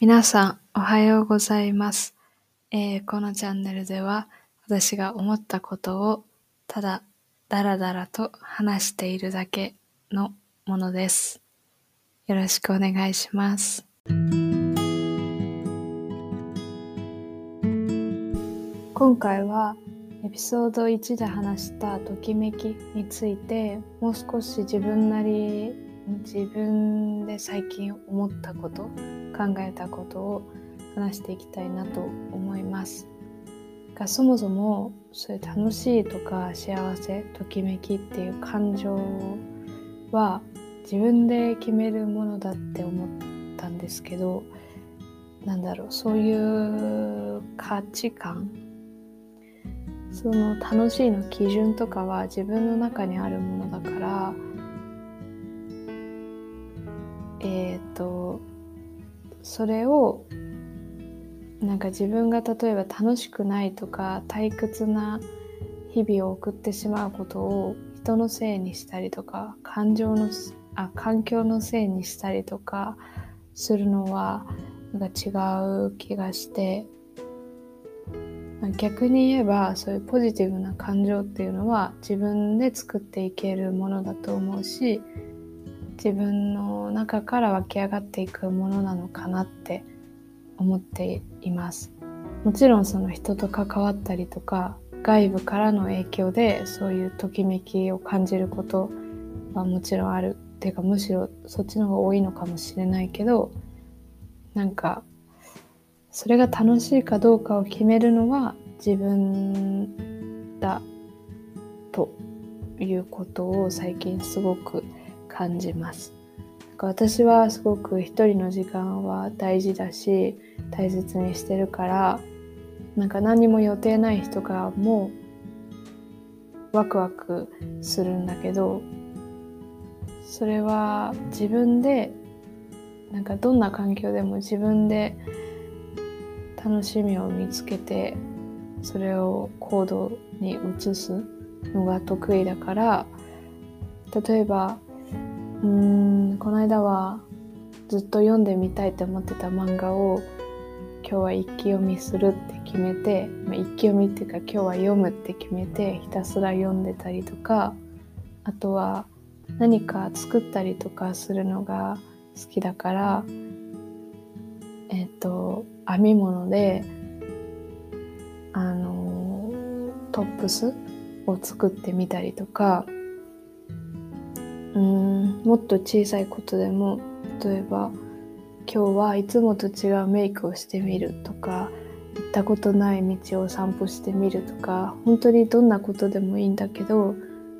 皆さん、おはようございます、えーこのチャンネルでは、私が思ったことをただだらだらと話しているだけのものです。よろしくお願いします。今回はエピソード1で話したときめきについてもう少し自分なり自分で最近思ったこと考えたことを話していきたいなと思います。がそもそもそういう楽しいとか幸せときめきっていう感情は自分で決めるものだって思ったんですけどなんだろうそういう価値観その楽しいの基準とかは自分の中にあるものだからえっ、とそれをなんか自分が例えば楽しくないとか退屈な日々を送ってしまうことを人のせいにしたりとか感情のあ環境のせいにしたりとかするのはなんか違う気がして逆に言えばそういうポジティブな感情っていうのは自分で作っていけるものだと思うし自分の中から湧き上がっていくものなのかなって思っています。もちろんその人と関わったりとか外部からの影響でそういうときめきを感じることはもちろんある。っていうかむしろそっちの方が多いのかもしれないけどなんかそれが楽しいかどうかを決めるのは自分だということを最近すごく感じます。私はすごく一人の時間は大事だし大切にしてるからなんか何も予定ない日とかもワクワクするんだけどそれは自分でなんかどんな環境でも自分で楽しみを見つけてそれを行動に移すのが得意だから例えばうーんこの間はずっと読んでみたいって思ってた漫画を今日は一気読みするって決めて、まあ、一気読みっていうか今日は読むって決めてひたすら読んでたりとかあとは何か作ったりとかするのが好きだからえっ、と編み物であのトップスを作ってみたりとかうん。もっと小さいことでも例えば今日はいつもと違うメイクをしてみるとか行ったことない道を散歩してみるとか本当にどんなことでもいいんだけど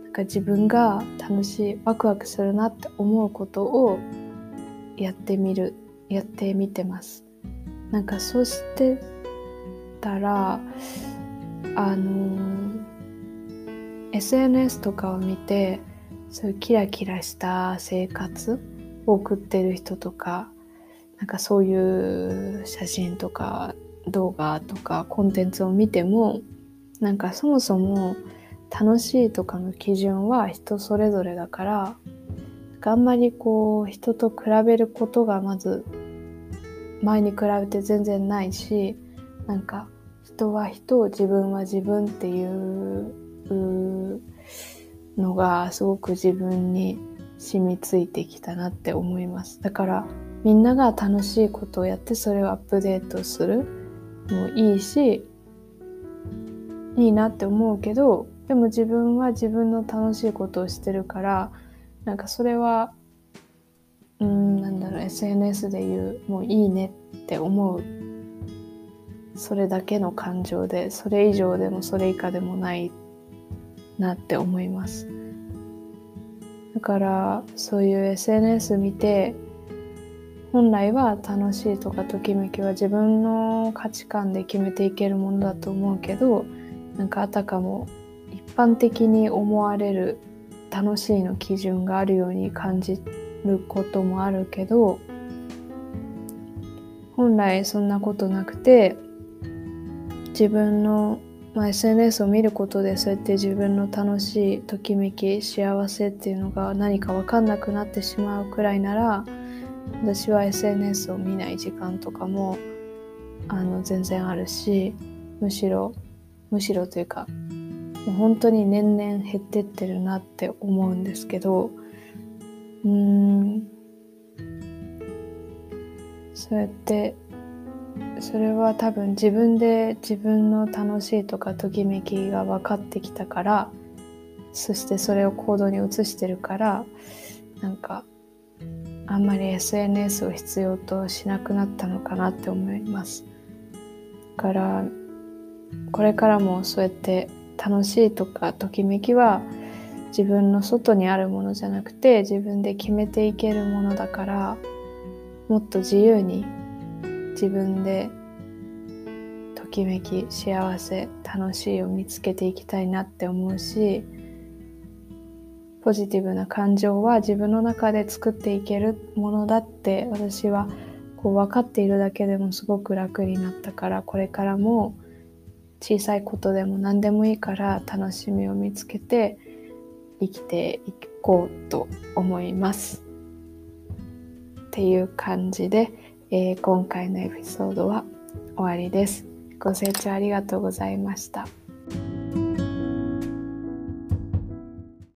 なんか自分が楽しいワクワクするなって思うことをやってみるやってみてます。なんかそうしてたらあの SNS とかを見てそういうキラキラした生活を送ってる人とかなんかそういう写真とか動画とかコンテンツを見てもなんかそもそも楽しいとかの基準は人それぞれだからあんまりこう人と比べることがまず前に比べて全然ないしなんか人は人自分は自分っていうのがすごく自分に染みついてきたなって思います。だからみんなが楽しいことをやってそれをアップデートするもいいしいいなって思うけどでも自分は自分の楽しいことをしてるからなんかそれはうんなんだろう SNS で言うもういいねって思う。それだけの感情でそれ以上でもそれ以下でもないなって思います。だからそういう SNS 見て本来は楽しいとかときめきは自分の価値観で決めていけるものだと思うけどなんかあたかも一般的に思われる楽しいの基準があるように感じることもあるけど本来そんなことなくて自分の、まあ、SNS を見ることでそうやって自分の楽しいときめき幸せっていうのが何か分かんなくなってしまうくらいなら私は SNS を見ない時間とかもあの全然あるしむしろむしろというかもう本当に年々減ってってるなって思うんですけどうーん。そうやってそれは多分自分で自分の楽しいとかときめきが分かってきたからそしてそれを行動に移してるからなんかあんまり SNS を必要としなくなったのかなって思います。だからこれからもそうやって楽しいとかときめきは自分の外にあるものじゃなくて自分で決めていけるものだからもっと自由に自分でときめき幸せ楽しいを見つけていきたいなって思うしポジティブな感情は自分の中で作っていけるものだって私はこう分かっているだけでもすごく楽になったからこれからも小さいことでも何でもいいから楽しみを見つけて生きていこうと思います。っていう感じで、えー、今回のエピソードは終わりです。ご清聴ありがとうございました。